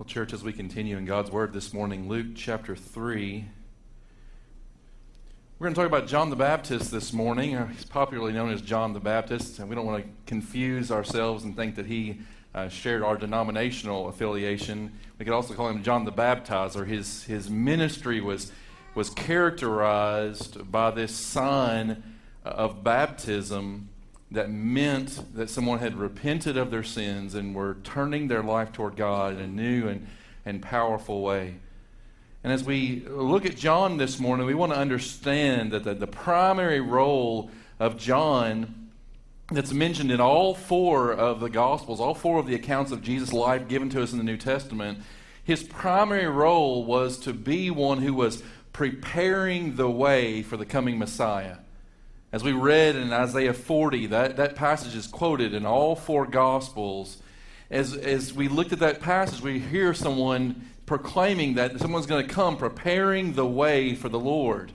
Well, church, as we continue in God's Word this morning, Luke chapter 3. We're going to talk about John the Baptist this morning. Uh, he's popularly known as John the Baptist, and we don't want to confuse ourselves and think that he uh, shared our denominational affiliation. We could also call him John the Baptizer. His, his ministry was, was characterized by this sign of baptism that meant that someone had repented of their sins and were turning their life toward God in a new and, and powerful way. And as we look at John this morning, we want to understand that the, the primary role of John that's mentioned in all four of the Gospels, all four of the accounts of Jesus' life given to us in the New Testament, his primary role was to be one who was preparing the way for the coming Messiah. As we read in Isaiah 40, that, that passage is quoted in all four Gospels. As, as we looked at that passage, we hear someone proclaiming that someone's going to come preparing the way for the Lord.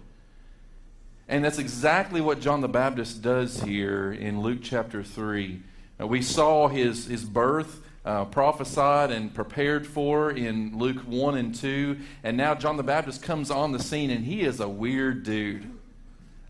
And that's exactly what John the Baptist does here in Luke chapter 3. Uh, we saw his, his birth uh, prophesied and prepared for in Luke 1 and 2. And now John the Baptist comes on the scene, and he is a weird dude.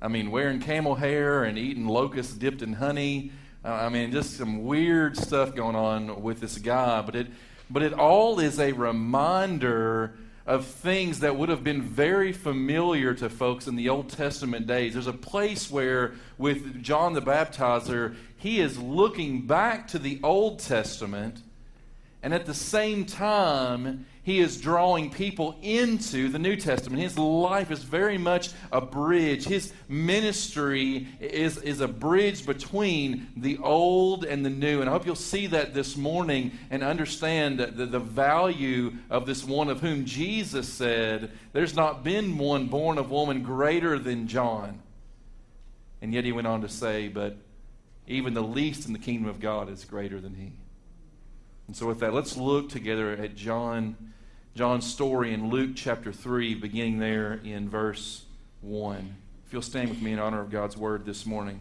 I mean, wearing camel hair and eating locusts dipped in honey. Uh, I mean, just some weird stuff going on with this guy. But it, but it all is a reminder of things that would have been very familiar to folks in the Old Testament days. There's a place where, with John the Baptizer, he is looking back to the Old Testament, and at the same time, he is drawing people into the New Testament. His life is very much a bridge. His ministry is, is a bridge between the old and the new. And I hope you'll see that this morning and understand the, the value of this one of whom Jesus said, There's not been one born of woman greater than John. And yet he went on to say, But even the least in the kingdom of God is greater than he. And so, with that, let's look together at John John's story in Luke chapter 3, beginning there in verse 1. If you'll stand with me in honor of God's word this morning.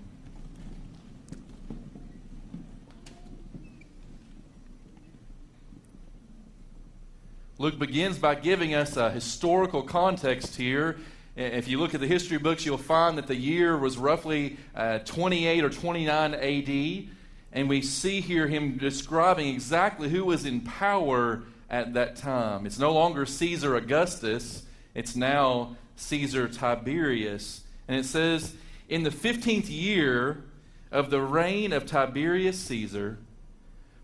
Luke begins by giving us a historical context here. If you look at the history books, you'll find that the year was roughly uh, 28 or 29 AD. And we see here him describing exactly who was in power at that time. It's no longer Caesar Augustus, it's now Caesar Tiberius. And it says, In the 15th year of the reign of Tiberius Caesar,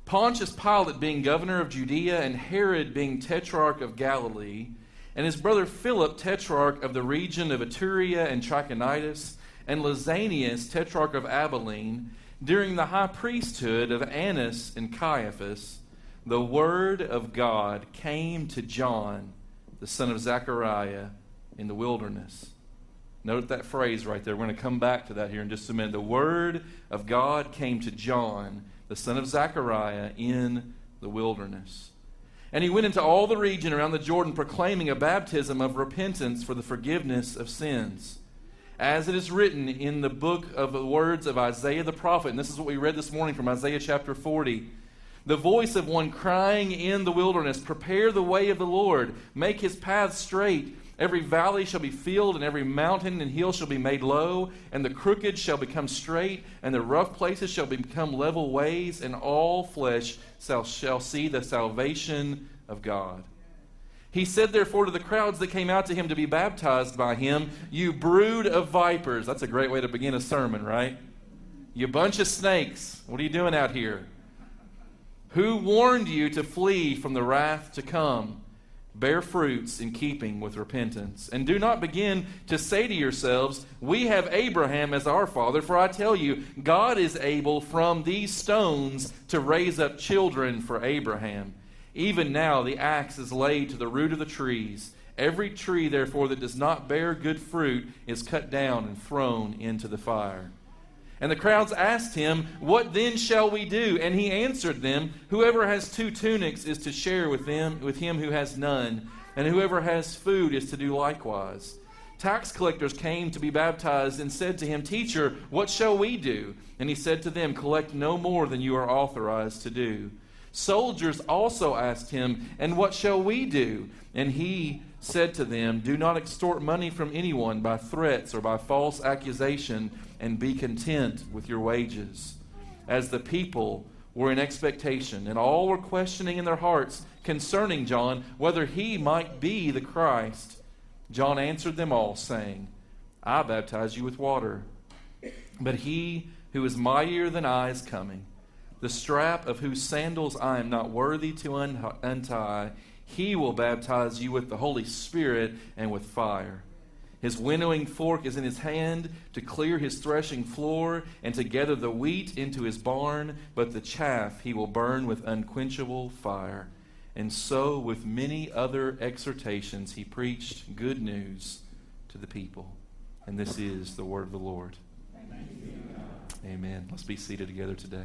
Pontius Pilate being governor of Judea, and Herod being tetrarch of Galilee, and his brother Philip, tetrarch of the region of Iturea and Trachonitis, and Lysanias, tetrarch of Abilene, during the high priesthood of Annas and Caiaphas, the word of God came to John, the son of Zechariah, in the wilderness. Note that phrase right there. We're going to come back to that here in just a minute. The word of God came to John, the son of Zechariah, in the wilderness. And he went into all the region around the Jordan, proclaiming a baptism of repentance for the forgiveness of sins. As it is written in the book of the words of Isaiah the prophet, and this is what we read this morning from Isaiah chapter 40 the voice of one crying in the wilderness, Prepare the way of the Lord, make his path straight. Every valley shall be filled, and every mountain and hill shall be made low, and the crooked shall become straight, and the rough places shall become level ways, and all flesh shall, shall see the salvation of God. He said, therefore, to the crowds that came out to him to be baptized by him, You brood of vipers. That's a great way to begin a sermon, right? You bunch of snakes. What are you doing out here? Who warned you to flee from the wrath to come? Bear fruits in keeping with repentance. And do not begin to say to yourselves, We have Abraham as our father, for I tell you, God is able from these stones to raise up children for Abraham. Even now the axe is laid to the root of the trees. Every tree, therefore, that does not bear good fruit is cut down and thrown into the fire. And the crowds asked him, What then shall we do? And he answered them, Whoever has two tunics is to share with them with him who has none, and whoever has food is to do likewise. Tax collectors came to be baptized and said to him, Teacher, what shall we do? And he said to them, Collect no more than you are authorized to do. Soldiers also asked him, And what shall we do? And he said to them, Do not extort money from anyone by threats or by false accusation, and be content with your wages. As the people were in expectation, and all were questioning in their hearts concerning John whether he might be the Christ, John answered them all, saying, I baptize you with water, but he who is mightier than I is coming, the strap of whose sandals I am not worthy to untie. He will baptize you with the Holy Spirit and with fire. His winnowing fork is in his hand to clear his threshing floor and to gather the wheat into his barn, but the chaff he will burn with unquenchable fire. And so, with many other exhortations, he preached good news to the people. And this is the word of the Lord. Amen. Let's be seated together today.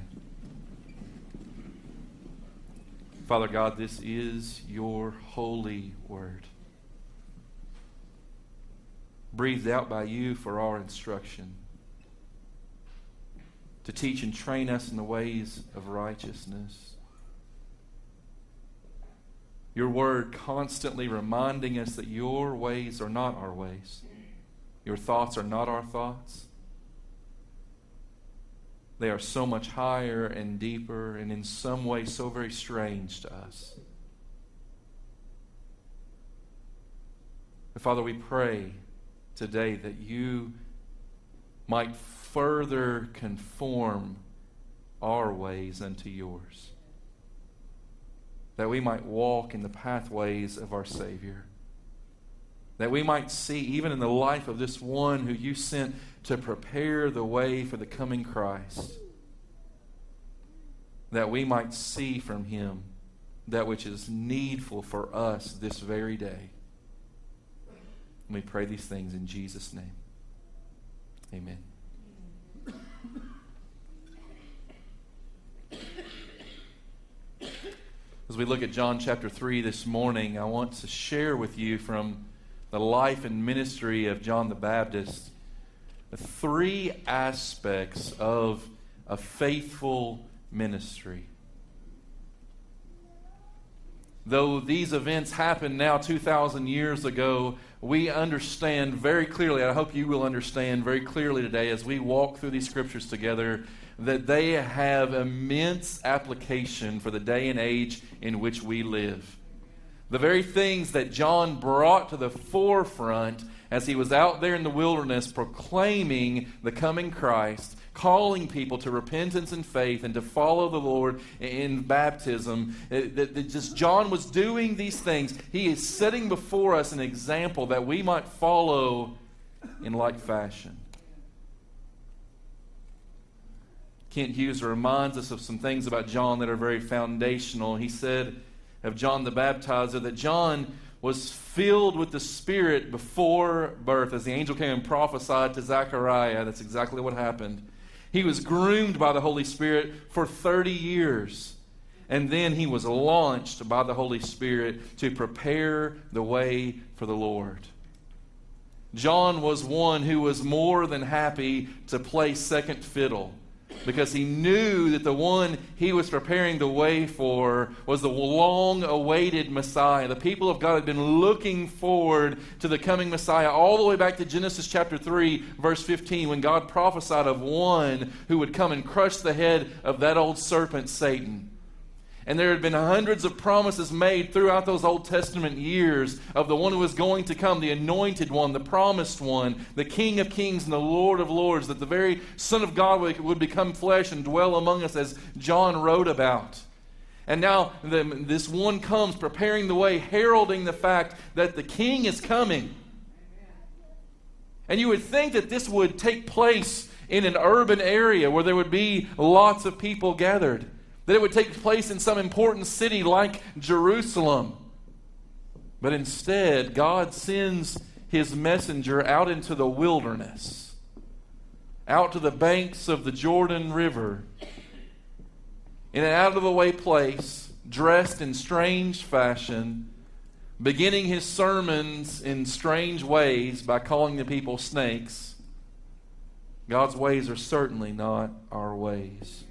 Father God, this is your holy word, breathed out by you for our instruction, to teach and train us in the ways of righteousness. Your word constantly reminding us that your ways are not our ways, your thoughts are not our thoughts. They are so much higher and deeper, and in some way so very strange to us. Father, we pray today that you might further conform our ways unto yours, that we might walk in the pathways of our Savior, that we might see, even in the life of this one who you sent to prepare the way for the coming Christ, that we might see from him that which is needful for us this very day. We pray these things in Jesus' name. Amen. As we look at John chapter 3 this morning, I want to share with you from the life and ministry of John the Baptist three aspects of a faithful ministry. Though these events happened now 2,000 years ago, we understand very clearly, I hope you will understand very clearly today as we walk through these scriptures together, that they have immense application for the day and age in which we live. The very things that John brought to the forefront as he was out there in the wilderness proclaiming the coming Christ, calling people to repentance and faith and to follow the Lord in baptism. Eh, it, it just John was doing these things. He is setting before us an example that we might follow in like fashion. Kent Hughes reminds us of some things about John that are very foundational. He said of John the Baptizer that John was filled with the Spirit before birth. As the angel came and prophesied to Zechariah, that's exactly what happened. He was groomed by the Holy Spirit for 30 years. And then he was launched by the Holy Spirit to prepare the way for the Lord. John was one who was more than happy to play second fiddle because he knew that the one he was preparing the way for was the long awaited Messiah. The people of God had been looking forward to the coming Messiah all the way back to Genesis chapter 3, verse 15, when God prophesied of one who would come and crush the head of that old serpent, Satan. And there had been hundreds of promises made throughout those Old Testament years of the one who was going to come, the anointed one, the promised one, the King of kings and the Lord of lords, that the very Son of God would become flesh and dwell among us, as John wrote about. And now the, this one comes, preparing the way, heralding the fact that the King is coming. And you would think that this would take place in an urban area where there would be lots of people gathered that it would take place in some important city like Jerusalem. But instead, God sends his messenger out into the wilderness, out to the banks of the Jordan River, in an out of the way place, dressed in strange fashion, beginning his sermons in strange ways by calling the people snakes. God's ways are certainly not our ways.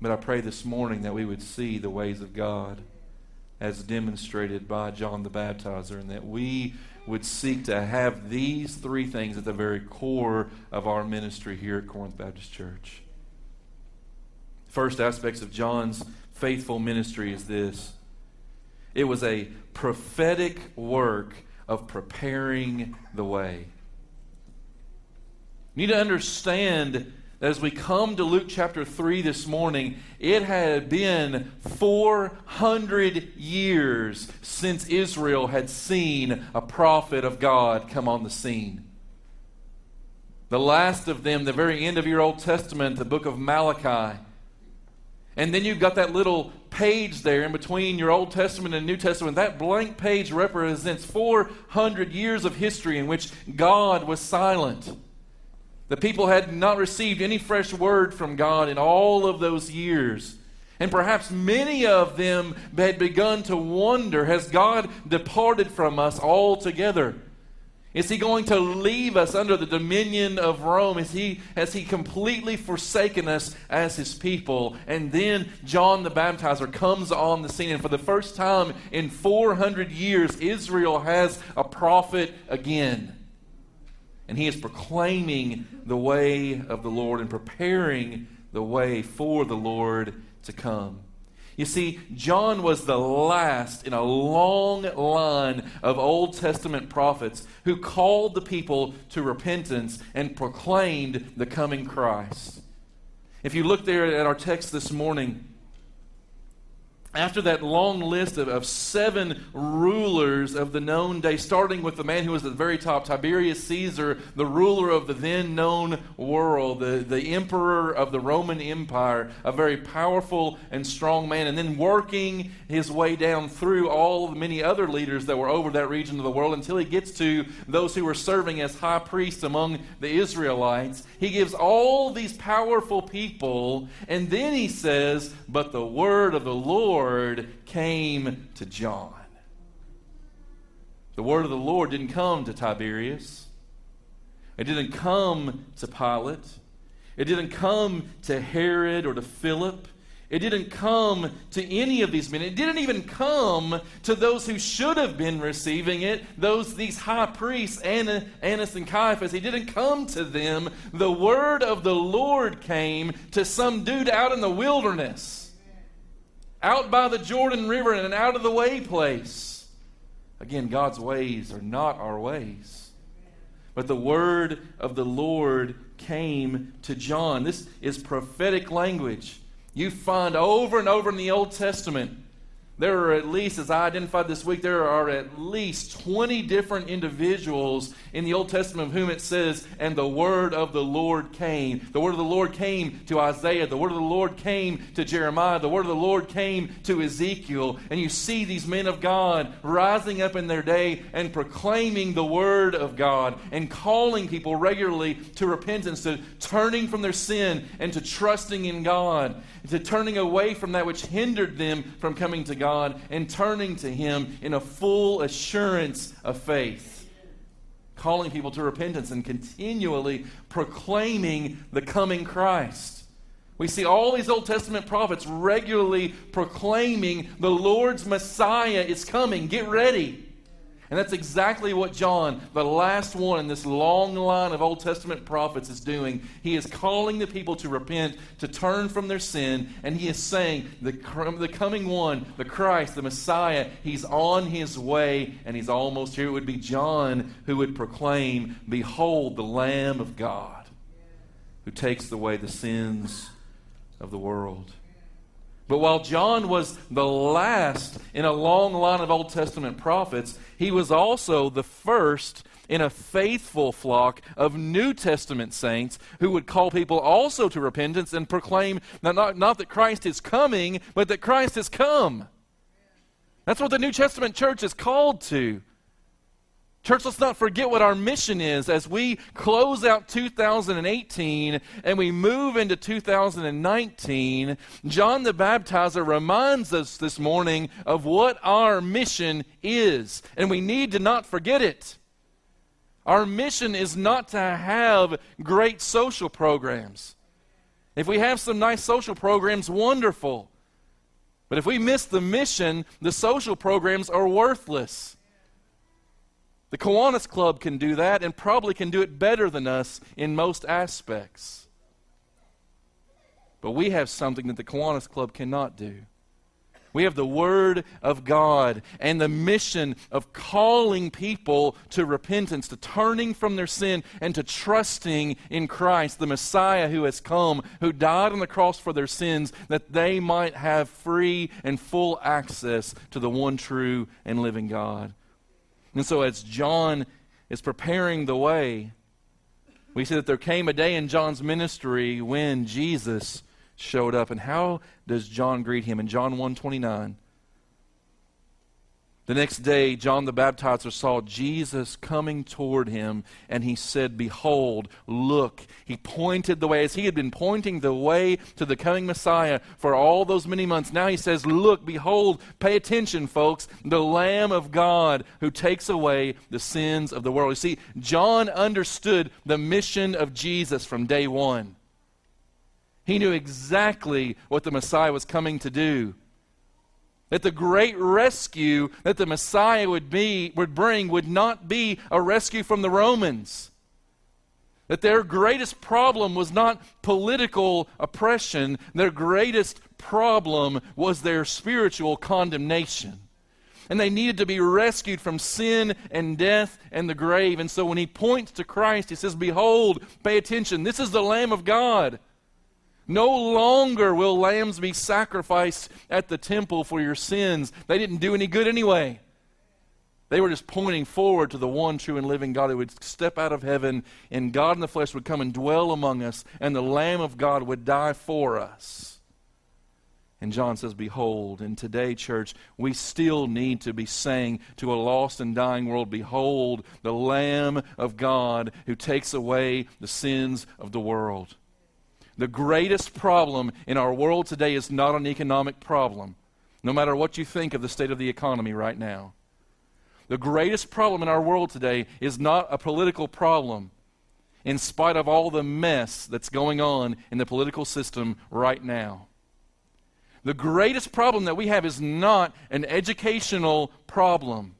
But I pray this morning that we would see the ways of God as demonstrated by John the Baptizer, and that we would seek to have these three things at the very core of our ministry here at Corinth Baptist Church. First aspects of John's faithful ministry is this it was a prophetic work of preparing the way. You need to understand as we come to Luke chapter 3 this morning, it had been 400 years since Israel had seen a prophet of God come on the scene. The last of them, the very end of your Old Testament, the book of Malachi. And then you've got that little page there in between your Old Testament and New Testament. That blank page represents 400 years of history in which God was silent. The people had not received any fresh word from God in all of those years. And perhaps many of them had begun to wonder has God departed from us altogether? Is he going to leave us under the dominion of Rome? Is he, has he completely forsaken us as his people? And then John the Baptizer comes on the scene, and for the first time in 400 years, Israel has a prophet again and he is proclaiming the way of the Lord and preparing the way for the Lord to come. You see, John was the last in a long line of Old Testament prophets who called the people to repentance and proclaimed the coming Christ. If you look there at our text this morning, after that long list of, of seven rulers of the known day, starting with the man who was at the very top, Tiberius Caesar, the ruler of the then known world, the, the emperor of the Roman Empire, a very powerful and strong man, and then working his way down through all the many other leaders that were over that region of the world until he gets to those who were serving as high priests among the Israelites. He gives all these powerful people, and then he says, But the word of the Lord Lord came to John. The word of the Lord didn't come to Tiberius. It didn't come to Pilate. It didn't come to Herod or to Philip. It didn't come to any of these men. It didn't even come to those who should have been receiving it, those these high priests, Annas and Caiaphas. He didn't come to them. The word of the Lord came to some dude out in the wilderness out by the Jordan River in an out of the way place. Again, God's ways are not our ways. But the word of the Lord came to John. This is prophetic language. You find over and over in the Old Testament there are at least, as I identified this week, there are at least 20 different individuals in the Old Testament of whom it says, and the word of the Lord came. The word of the Lord came to Isaiah. The word of the Lord came to Jeremiah. The word of the Lord came to Ezekiel. And you see these men of God rising up in their day and proclaiming the word of God and calling people regularly to repentance, to turning from their sin and to trusting in God, to turning away from that which hindered them from coming to God God and turning to Him in a full assurance of faith. Calling people to repentance and continually proclaiming the coming Christ. We see all these Old Testament prophets regularly proclaiming the Lord's Messiah is coming. Get ready. And that's exactly what John, the last one in this long line of Old Testament prophets, is doing. He is calling the people to repent, to turn from their sin, and he is saying, the, the coming one, the Christ, the Messiah, he's on his way, and he's almost here. It would be John who would proclaim, Behold, the Lamb of God, who takes away the sins of the world. But while John was the last in a long line of Old Testament prophets, he was also the first in a faithful flock of New Testament saints who would call people also to repentance and proclaim not, not, that Christ is coming, but that Christ has come. That's what the New Testament church is called to. Church, let's not forget what our mission is as we close out 2018 and we move into 2019. John the Baptizer reminds us this morning of what our mission is, and we need to not forget it. Our mission is not to have great social programs. If we have some nice social programs, wonderful. But if we miss the mission, the social programs are worthless. The Kiwanis Club can do that and probably can do it better than us in most aspects. But we have something that the Kiwanis Club cannot do. We have the Word of God and the mission of calling people to repentance, to turning from their sin, and to trusting in Christ, the Messiah who has come, who died on the cross for their sins, that they might have free and full access to the one true and living God. And so, as John is preparing the way, we see that there came a day in John's ministry when Jesus showed up. And how does John greet him? In John 1:29, the next day, John the Baptizer saw Jesus coming toward him, and he said, Behold, look. He pointed the way, as he had been pointing the way to the coming Messiah for all those many months. Now he says, Look, behold, pay attention, folks, the Lamb of God who takes away the sins of the world. You see, John understood the mission of Jesus from day one. He knew exactly what the Messiah was coming to do. That the great rescue that the Messiah would, be, would bring would not be a rescue from the Romans. That their greatest problem was not political oppression, their greatest problem was their spiritual condemnation. And they needed to be rescued from sin and death and the grave. And so when he points to Christ, he says, Behold, pay attention, this is the Lamb of God no longer will lambs be sacrificed at the temple for your sins. They didn't do any good anyway. They were just pointing forward to the one true and living God who would step out of heaven and God in the flesh would come and dwell among us and the Lamb of God would die for us. And John says, Behold, and today, church, we still need to be saying to a lost and dying world, Behold, the Lamb of God who takes away the sins of the world. The greatest problem in our world today is not an economic problem, no matter what you think of the state of the economy right now. The greatest problem in our world today is not a political problem, in spite of all the mess that's going on in the political system right now. The greatest problem that we have is not an educational problem.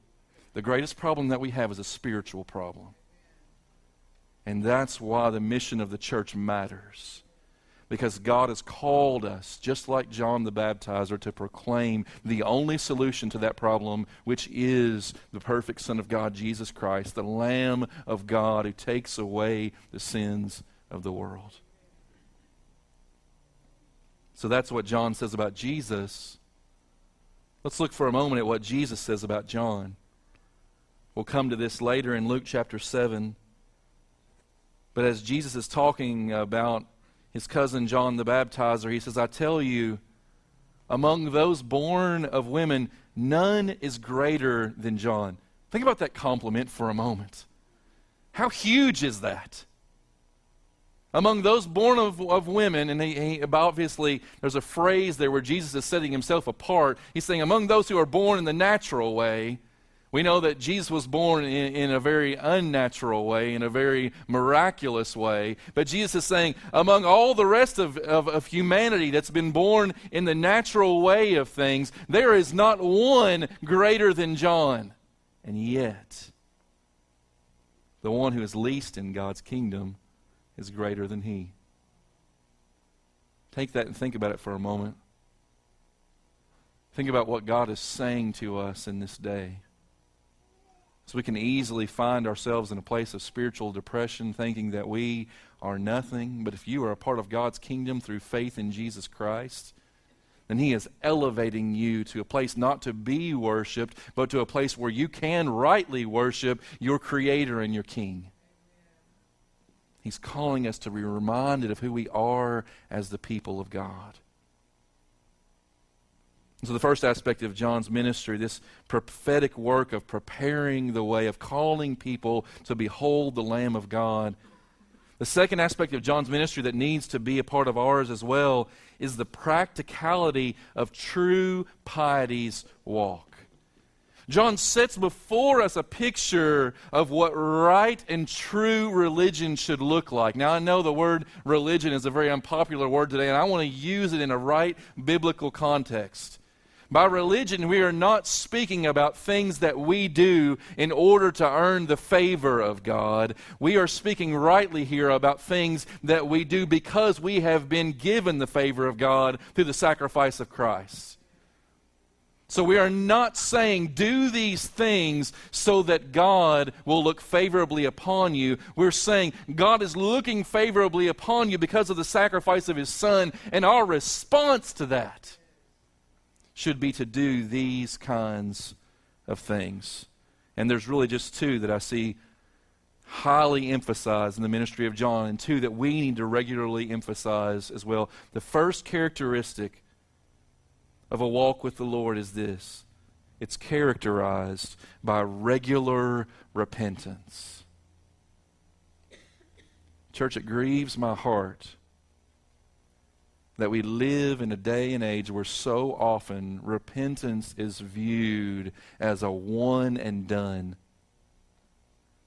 The greatest problem that we have is a spiritual problem. And that's why the mission of the church matters because God has called us, just like John the Baptizer, to proclaim the only solution to that problem, which is the perfect Son of God, Jesus Christ, the Lamb of God who takes away the sins of the world. So that's what John says about Jesus. Let's look for a moment at what Jesus says about John. We'll come to this later in Luke chapter 7. But as Jesus is talking about his cousin John the Baptizer, he says, I tell you, among those born of women, none is greater than John. Think about that compliment for a moment. How huge is that? Among those born of, of women, and he, he, obviously there's a phrase there where Jesus is setting himself apart. He's saying, among those who are born in the natural way, we know that Jesus was born in, in, a very unnatural way, in a very miraculous way. But Jesus is saying, among all the rest of, of, of, humanity that's been born in the natural way of things, there is not one greater than John. And yet, the one who is least in God's kingdom is greater than he. Take that and think about it for a moment. Think about what God is saying to us in this day. So we can easily find ourselves in a place of spiritual depression, thinking that we are nothing. But if you are a part of God's kingdom through faith in Jesus Christ, then He is elevating you to a place not to be worshiped, but to a place where you can rightly worship your Creator and your King. He's calling us to be reminded of who we are as the people of God. So, the first aspect of John's ministry, this prophetic work of preparing the way, of calling people to behold the Lamb of God. The second aspect of John's ministry that needs to be a part of ours as well is the practicality of true piety's walk. John sets before us a picture of what right and true religion should look like. Now, I know the word religion is a very unpopular word today, and I want to use it in a right biblical context. By religion, we are not speaking about things that we do in order to earn the favor of God. We are speaking rightly here about things that we do because we have been given the favor of God through the sacrifice of Christ. So we are not saying do these things so that God will look favorably upon you. We're saying God is looking favorably upon you because of the sacrifice of his son and our response to that should be to do these kinds of things. And there's really just two that I see highly emphasized in the ministry of John, and two that we need to regularly emphasize as well. The first characteristic of a walk with the Lord is this it's characterized by regular repentance. Church, it grieves my heart that we live in a day and age where so often repentance is viewed as a one and done.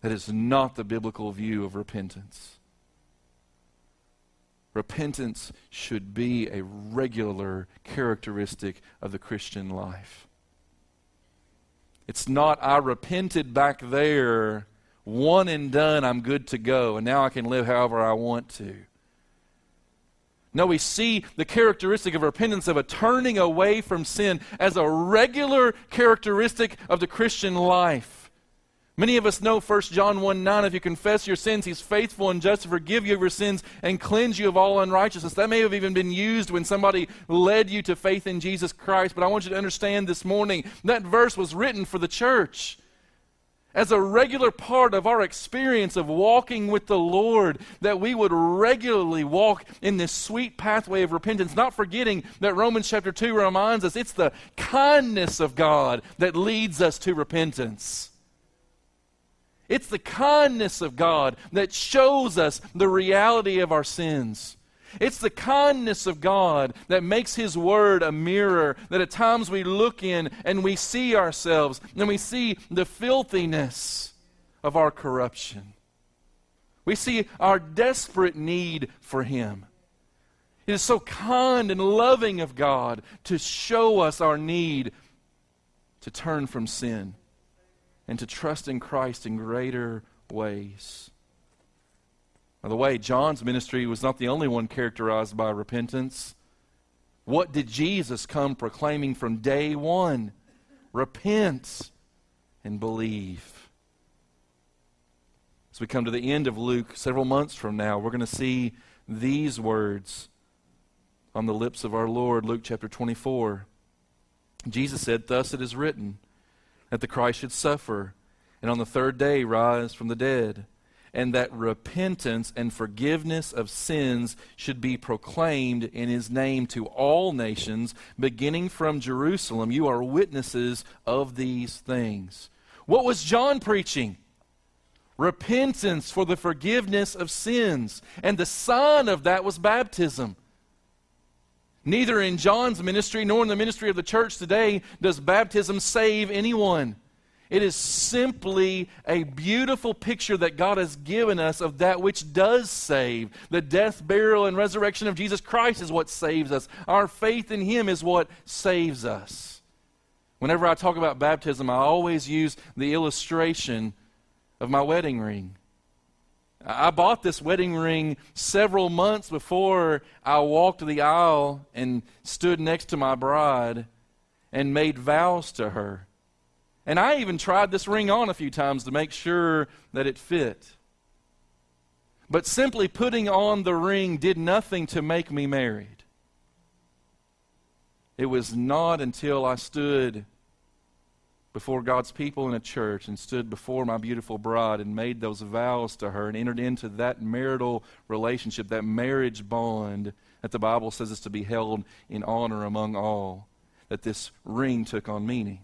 That is not the biblical view of repentance. Repentance should be a regular characteristic of the Christian life. It's not, I repented back there, one and done, I'm good to go, and now I can live however I want to. No, we see the characteristic of repentance of a turning away from sin as a regular characteristic of the Christian life. Many of us know 1 John 1 9, if you confess your sins, he's faithful and just to forgive you of your sins and cleanse you of all unrighteousness. That may have even been used when somebody led you to faith in Jesus Christ, but I want you to understand this morning that verse was written for the church as a regular part of our experience of walking with the Lord, that we would regularly walk in this sweet pathway of repentance, not forgetting that Romans chapter 2 reminds us it's the kindness of God that leads us to repentance. It's the kindness of God that shows us the reality of our sins. It's the kindness of God that makes His Word a mirror that at times we look in and we see ourselves and we see the filthiness of our corruption. We see our desperate need for Him. It is so kind and loving of God to show us our need to turn from sin and to trust in Christ in greater ways. By the way, John's ministry was not the only one characterized by repentance. What did Jesus come proclaiming from day one? Repent and believe. As we come to the end of Luke, several months from now, we're going to see these words on the lips of our Lord, Luke chapter 24. Jesus said, Thus it is written, that the Christ should suffer, and on the third day rise from the dead and that repentance and forgiveness of sins should be proclaimed in his name to all nations, beginning from Jerusalem. You are witnesses of these things. What was John preaching? Repentance for the forgiveness of sins. And the sign of that was baptism. Neither in John's ministry nor in the ministry of the church today does baptism save anyone. It is simply a beautiful picture that God has given us of that which does save. The death, burial, and resurrection of Jesus Christ is what saves us. Our faith in Him is what saves us. Whenever I talk about baptism, I always use the illustration of my wedding ring. I bought this wedding ring several months before I walked the aisle and stood next to my bride and made vows to her. And I even tried this ring on a few times to make sure that it fit. But simply putting on the ring did nothing to make me married. It was not until I stood before God's people in a church and stood before my beautiful bride and made those vows to her and entered into that marital relationship, that marriage bond that the Bible says is to be held in honor among all, that this ring took on meaning.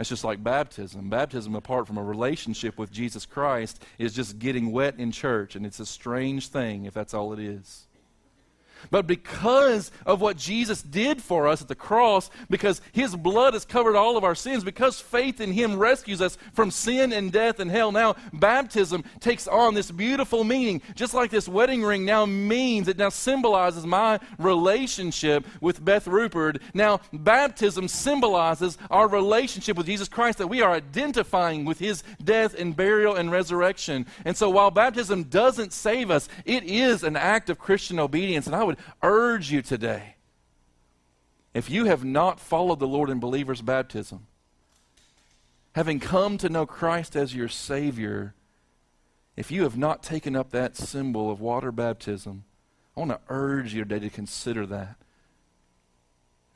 That's just like baptism. Baptism, apart from a relationship with Jesus Christ, is just getting wet in church, and it's a strange thing if that's all it is. But because of what Jesus did for us at the cross, because his blood has covered all of our sins, because faith in him rescues us from sin and death and hell, now baptism takes on this beautiful meaning. Just like this wedding ring now means, it now symbolizes my relationship with Beth Rupert. Now, baptism symbolizes our relationship with Jesus Christ, that we are identifying with his death and burial and resurrection. And so while baptism doesn't save us, it is an act of Christian obedience. And I would urge you today if you have not followed the Lord in believer's baptism, having come to know Christ as your Savior, if you have not taken up that symbol of water baptism, I want to urge you today to consider that.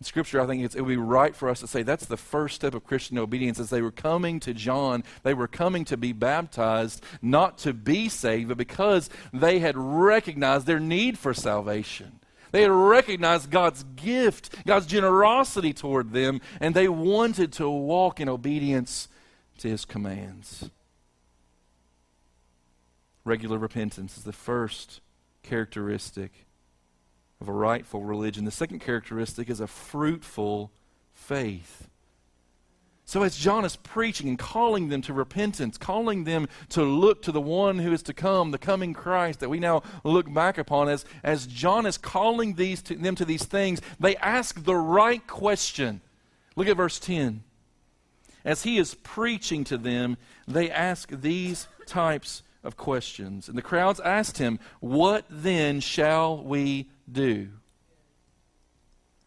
Scripture, I think it would be right for us to say that's the first step of Christian obedience. As they were coming to John, they were coming to be baptized, not to be saved, but because they had recognized their need for salvation. They had recognized God's gift, God's generosity toward them, and they wanted to walk in obedience to his commands. Regular repentance is the first characteristic of a rightful religion. The second characteristic is a fruitful faith. So, as John is preaching and calling them to repentance, calling them to look to the one who is to come, the coming Christ that we now look back upon, as, as John is calling these to, them to these things, they ask the right question. Look at verse 10. As he is preaching to them, they ask these types of questions. And the crowds asked him, What then shall we do?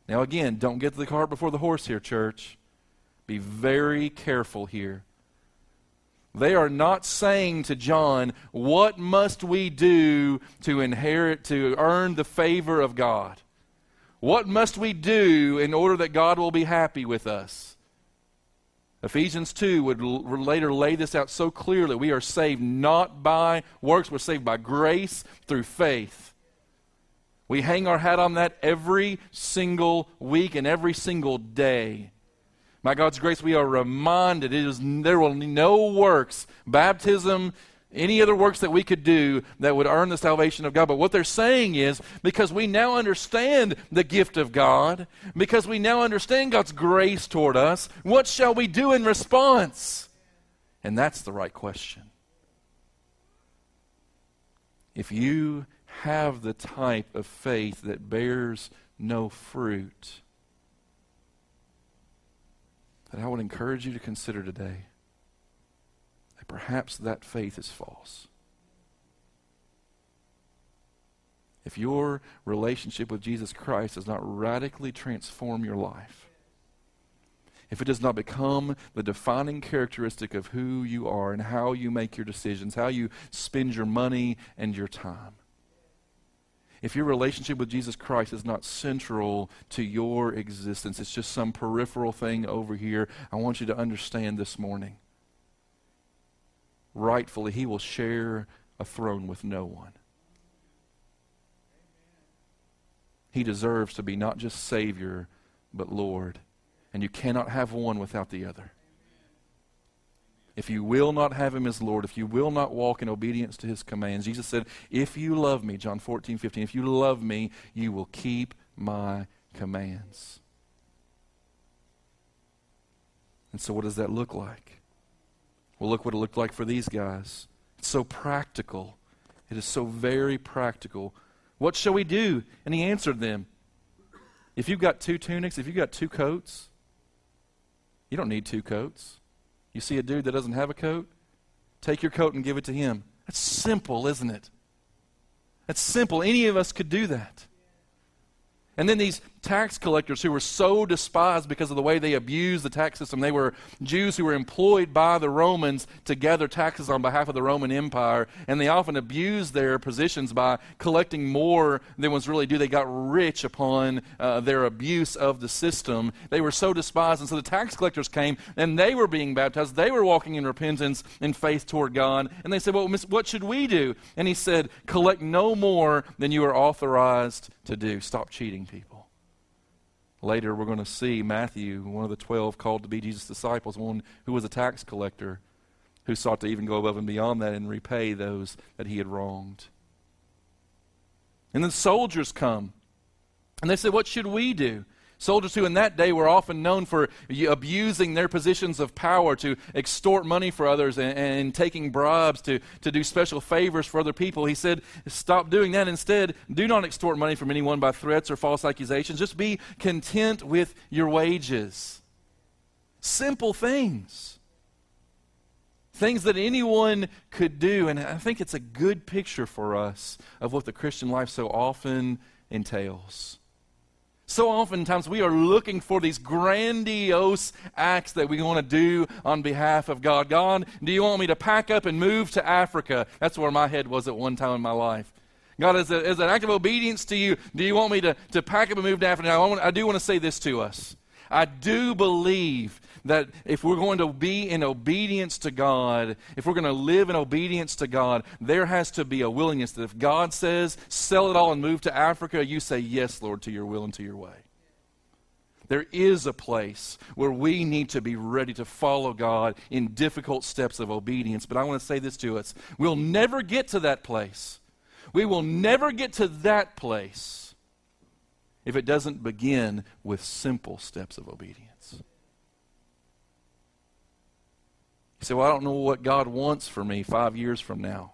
Now, again, don't get the cart before the horse here, church. Be very careful here. They are not saying to John, What must we do to inherit, to earn the favor of God? What must we do in order that God will be happy with us? Ephesians 2 would l- later lay this out so clearly. We are saved not by works, we're saved by grace through faith. We hang our hat on that every single week and every single day. By God's grace, we are reminded it is there will be no works, baptism, any other works that we could do that would earn the salvation of God. But what they're saying is because we now understand the gift of God, because we now understand God's grace toward us, what shall we do in response? And that's the right question. If you have the type of faith that bears no fruit, that I would encourage you to consider today perhaps that faith is false. If your relationship with Jesus Christ does not radically transform your life, if it does not become the defining characteristic of who you are and how you make your decisions, how you spend your money and your time, if your relationship with Jesus Christ is not central to your existence, it's just some peripheral thing over here, I want you to understand this morning. Rightfully, He will share a throne with no one. He deserves to be not just Savior, but Lord. And you cannot have one without the other if you will not have him as Lord, if you will not walk in obedience to his commands, Jesus said, If you love me, John 14, 15, if you love me, you will keep my commands. And so, what does that look like? Well, look what it looked like for these guys. It's so practical. It is so very practical. What shall we do? And he answered them If you've got two tunics, if you've got two coats, you don't need two coats. You see a dude that doesn't have a coat? Take your coat and give it to him. That's simple, isn't it? That's simple. Any of us could do that. And then these tax collectors who were so despised because of the way they abused the tax system. They were Jews who were employed by the Romans to gather taxes on behalf of the Roman Empire, and they often abused their positions by collecting more than was really due. They got rich upon uh, their abuse of the system. They were so despised, and so the tax collectors came, and they were being baptized. They were walking in repentance and faith toward God, and they said, "Well, what should we do?" And he said, "Collect no more than you are authorized to do. Stop cheating people." Later, we're going to see Matthew, one of the twelve called to be Jesus' disciples, one who was a tax collector, who sought to even go above and beyond that and repay those that he had wronged. And then soldiers come And they said, What should we do? Soldiers who in that day were often known for abusing their positions of power to extort money for others and, and, taking bribes to, to do special favors for other people. He said, Stop doing that. Instead, do not extort money from anyone by threats or false accusations. Just be content with your wages. Simple things. Things that anyone could do. And I think it's a good picture for us of what the Christian life so often entails. So oftentimes we are looking for these grandiose acts that we want to do on behalf of God. God, do you want me to pack up and move to Africa? That's where my head was at one time in my life. God, as, a, as an act of obedience to you, do you want me to, to pack up and move to Africa? Now, I, want, I do want to say this to us. I do believe that if we're going to be in obedience to God, if we're going to live in obedience to God, there has to be a willingness that if God says, sell it all and move to Africa, you say, yes, Lord, to your will and to your way. There is a place where we need to be ready to follow God in difficult steps of obedience. But I want to say this to us we'll never get to that place. We will never get to that place if it doesn't begin with simple steps of obedience. You say, Well, I don't know what God wants for me five years from now.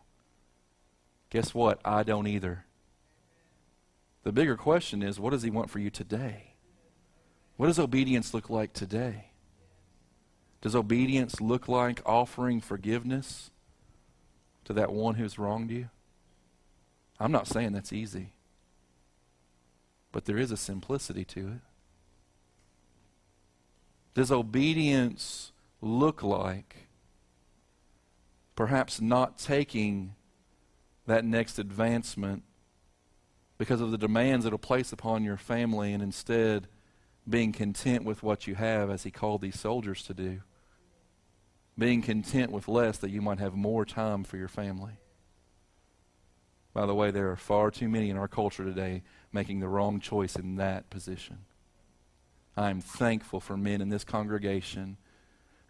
Guess what? I don't either. The bigger question is, what does He want for you today? What does obedience look like today? Does obedience look like offering forgiveness to that one who's wronged you? I'm not saying that's easy, but there is a simplicity to it. Does obedience look like perhaps not taking that next advancement because of the demands it'll place upon your family and instead being content with what you have as he called these soldiers to do being content with less that you might have more time for your family by the way there are far too many in our culture today making the wrong choice in that position i'm thankful for men in this congregation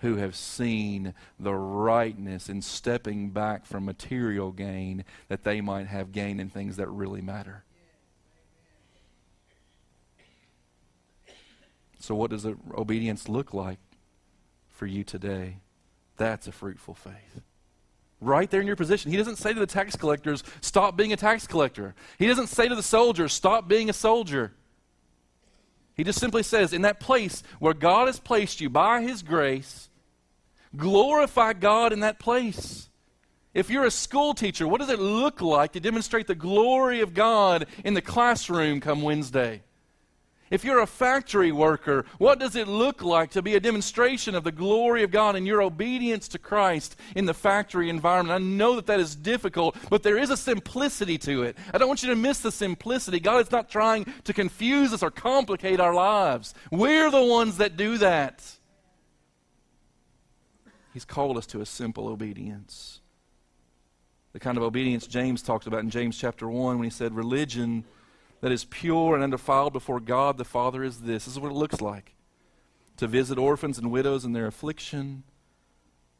who have seen the rightness in stepping back from material gain that they might have gain in things that really matter. So, what does obedience look like for you today? That's a fruitful faith. Right there in your position. He doesn't say to the tax collectors, stop being a tax collector. He doesn't say to the soldiers, stop being a soldier. He just simply says, in that place where God has placed you by His grace, glorify God in that place. If you're a school teacher, what does it look like to demonstrate the glory of God in the classroom come Wednesday? If you're a factory worker, what does it look like to be a demonstration of the glory of God and your obedience to Christ in the factory environment? I know that that is difficult, but there is a simplicity to it. I don't want you to miss the simplicity. God is not trying to confuse us or complicate our lives. We're the ones that do that. He's called us to a simple obedience. The kind of obedience James talked about in James chapter 1 when he said, Religion that is pure and undefiled before God the Father is this. This is what it looks like to visit orphans and widows in their affliction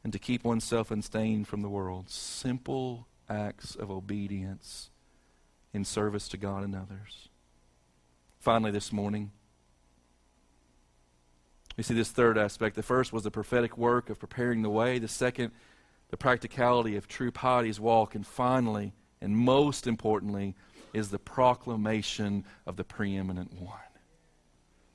and to keep oneself unstained from the world. Simple acts of obedience in service to God and others. Finally, this morning, we see this third aspect. The first was the prophetic work of preparing the way, the second, the practicality of true piety's walk, and finally, and most importantly, is the proclamation of the preeminent one.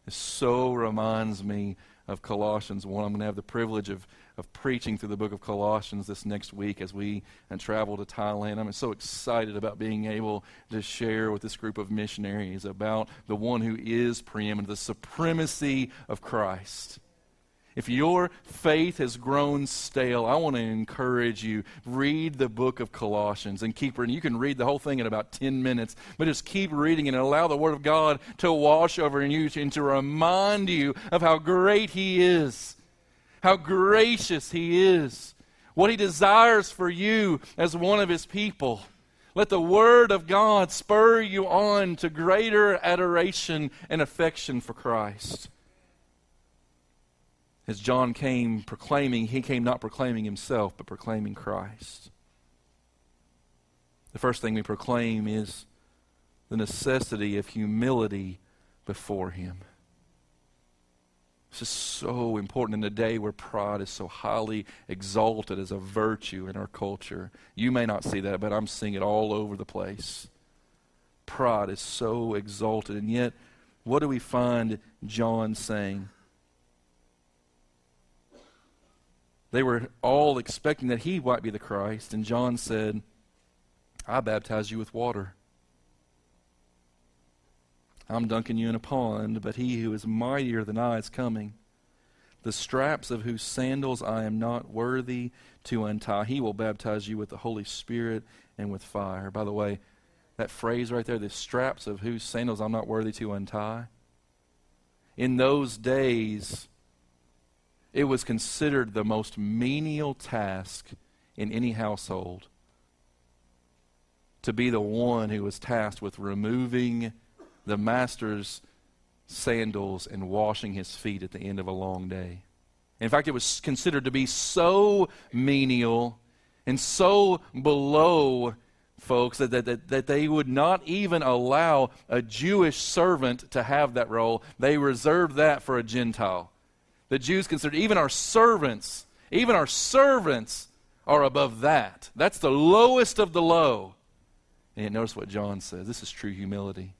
This so reminds me of Colossians 1. I'm going to have the privilege of, of preaching through the book of Colossians this next week as we and travel to Thailand. I'm so excited about being able to share with this group of missionaries about the one who is preeminent, the supremacy of Christ. If your faith has grown stale, I want to encourage you read the book of Colossians and keep reading. You can read the whole thing in about 10 minutes, but just keep reading and allow the word of God to wash over you and to remind you of how great he is, how gracious he is, what he desires for you as one of his people. Let the Word of God spur you on to greater adoration and affection for Christ. As John came proclaiming, he came not proclaiming himself, but proclaiming Christ. The first thing we proclaim is the necessity of humility before him. This is so important in a day where pride is so highly exalted as a virtue in our culture. You may not see that, but I'm seeing it all over the place. Pride is so exalted, and yet, what do we find John saying? They were all expecting that he might be the Christ, and John said, I baptize you with water. I'm dunking you in a pond, but he who is mightier than I is coming. The straps of whose sandals I am not worthy to untie. He will baptize you with the Holy Spirit and with fire. By the way, that phrase right there, the straps of whose sandals I'm not worthy to untie. In those days, it was considered the most menial task in any household to be the one who was tasked with removing the master's sandals and washing his feet at the end of a long day. In fact, it was considered to be so menial and so below folks that, that, that, they would not even allow a Jewish servant to have that role. They reserved that for a Gentile. The Jews considered even our servants, even our servants are above that. That's the lowest of the low. And notice what John says. This is true humility.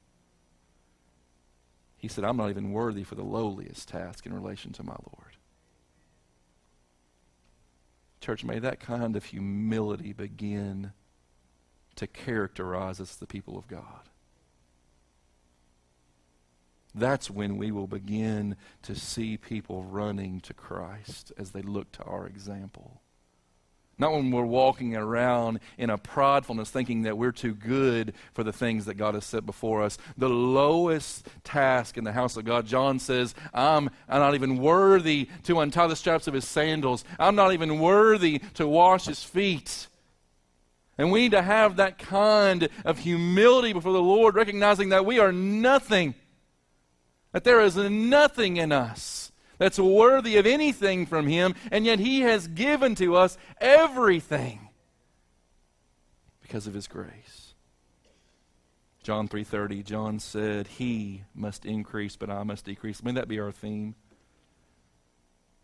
He said, I'm not even worthy for the lowliest task in relation to my Lord. Church, may that kind of humility begin to characterize us, the people of God. That's when we will begin to see people running to Christ as they look to our example. Not when we're walking around in a pridefulness thinking that we're too good for the things that God has set before us. The lowest task in the house of God, John says, I'm, I'm not even worthy to untie the straps of his sandals. I'm not even worthy to wash his feet. And we need to have that kind of humility before the Lord, recognizing that we are nothing, that there is nothing in us that's worthy of anything from him, and yet he has given to us everything because of his grace. John 3:30 John said, "He must increase, but I must decrease." May that be our theme.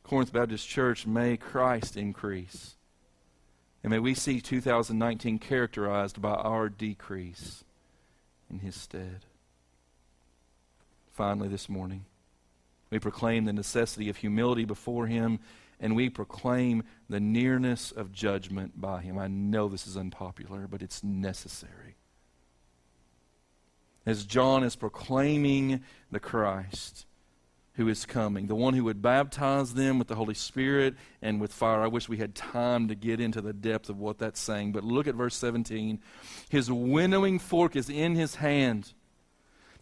Corinth Baptist Church, may Christ increase. And may we see 2019 characterized by our decrease in his stead. Finally, this morning, we proclaim the necessity of humility before Him, and we proclaim the nearness of judgment by Him. I know this is unpopular, but it's necessary. As John is proclaiming the Christ who is coming, the one who would baptize them with the Holy Spirit and with fire. I wish we had time to get into the depth of what that's saying, but look at verse 17. His winnowing fork is in his hand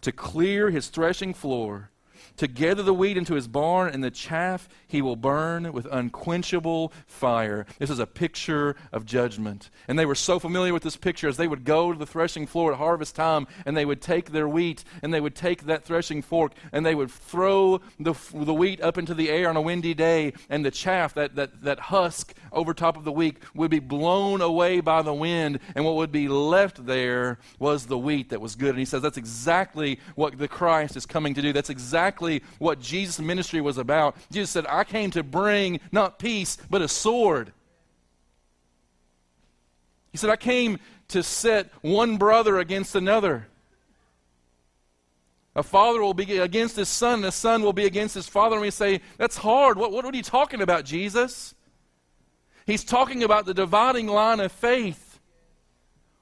to clear his threshing floor to gather the wheat into his barn, and the chaff he will burn with unquenchable fire. This is a picture of judgment. And they were so familiar with this picture as they would go to the threshing floor at harvest time, and they would take their wheat, and they would take that threshing fork, and they would throw the, the wheat up into the air on a windy day, and the chaff, that, that, that husk over top of the wheat, would be blown away by the wind, and what would be left there was the wheat that was good. And he says that's exactly what the Christ is coming to do. That's exactly exactly what Jesus' ministry was about. Jesus said, I came to bring not peace, but a sword. He said, I came to set one brother against another. A father will be against his son, and a son will be against his father. And we say, That's hard. What, what are you talking about, Jesus? He's talking about the dividing line of faith.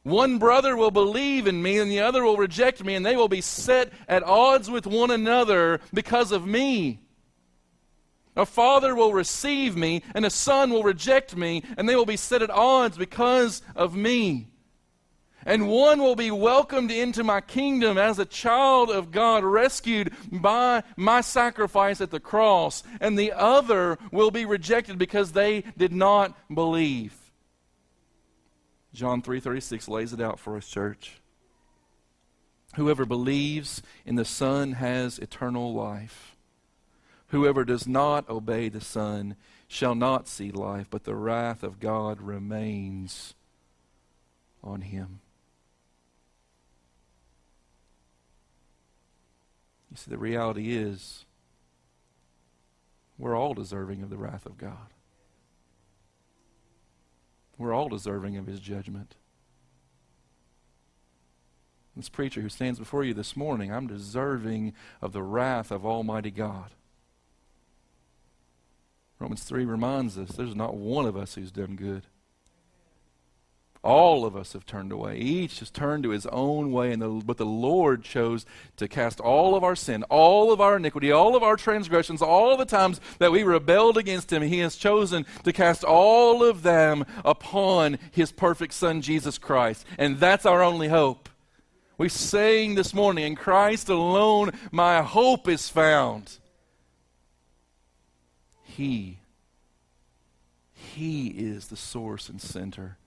One brother will believe in me, and the other will reject me, and they will be set at odds with one another because of me. A father will receive me, and a son will reject me, and they will be set at odds because of me. And one will be welcomed into my kingdom as a child of God, rescued by my sacrifice at the cross, and the other will be rejected because they did not believe. John 3:36 lays it out for us, church. Whoever believes in the Son has eternal life. Whoever does not obey the Son shall not see life, but the wrath of God remains on him. You see, the reality is we're all deserving of the wrath of God. We're all deserving of his judgment. This preacher who stands before you this morning, I'm deserving of the wrath of Almighty God. Romans 3 reminds us there's not one of us who's done good. All of us have turned away. Each has turned to his own way, and the, but the Lord chose to cast all of our sin, all of our iniquity, all of our transgressions, all the times that we rebelled against him. He has chosen to cast all of them upon his perfect Son, Jesus Christ. And that's our only hope. We sang this morning, in Christ alone my hope is found. He, He is the source and center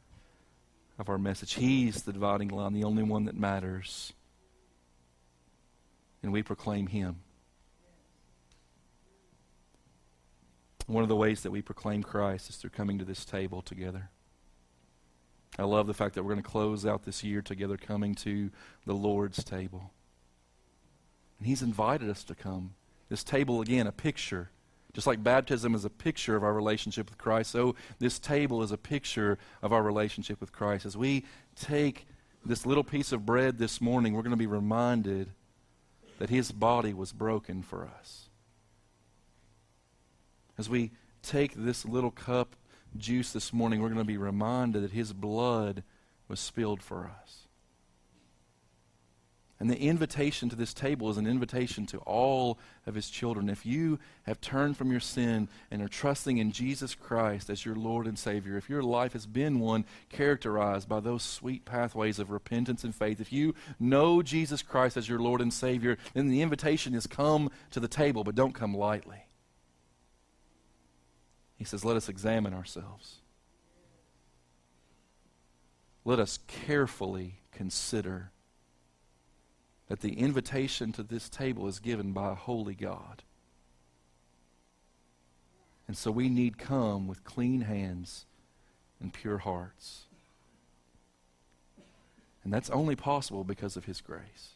of our message. He's the dividing line, the only one that matters. And we proclaim Him. One of the ways that we proclaim Christ is through coming to this table together. I love the fact that we're going to close out this year together coming to the Lord's table. And He's invited us to come. This table, again, a picture just like baptism is a picture of our relationship with Christ, so this table is a picture of our relationship with Christ. As we take this little piece of bread this morning, we're going to be reminded that his body was broken for us. As we take this little cup juice this morning, we're going to be reminded that his blood was spilled for us. And the invitation to this table is an invitation to all of his children. If you have turned from your sin and are trusting in Jesus Christ as your Lord and Savior, if your life has been one characterized by those sweet pathways of repentance and faith, if you know Jesus Christ as your Lord and Savior, then the invitation is come to the table, but don't come lightly. He says, Let us examine ourselves. Let us carefully consider that the invitation to this table is given by a holy God. And so we need come with clean hands and pure hearts. And that's only possible because of His grace.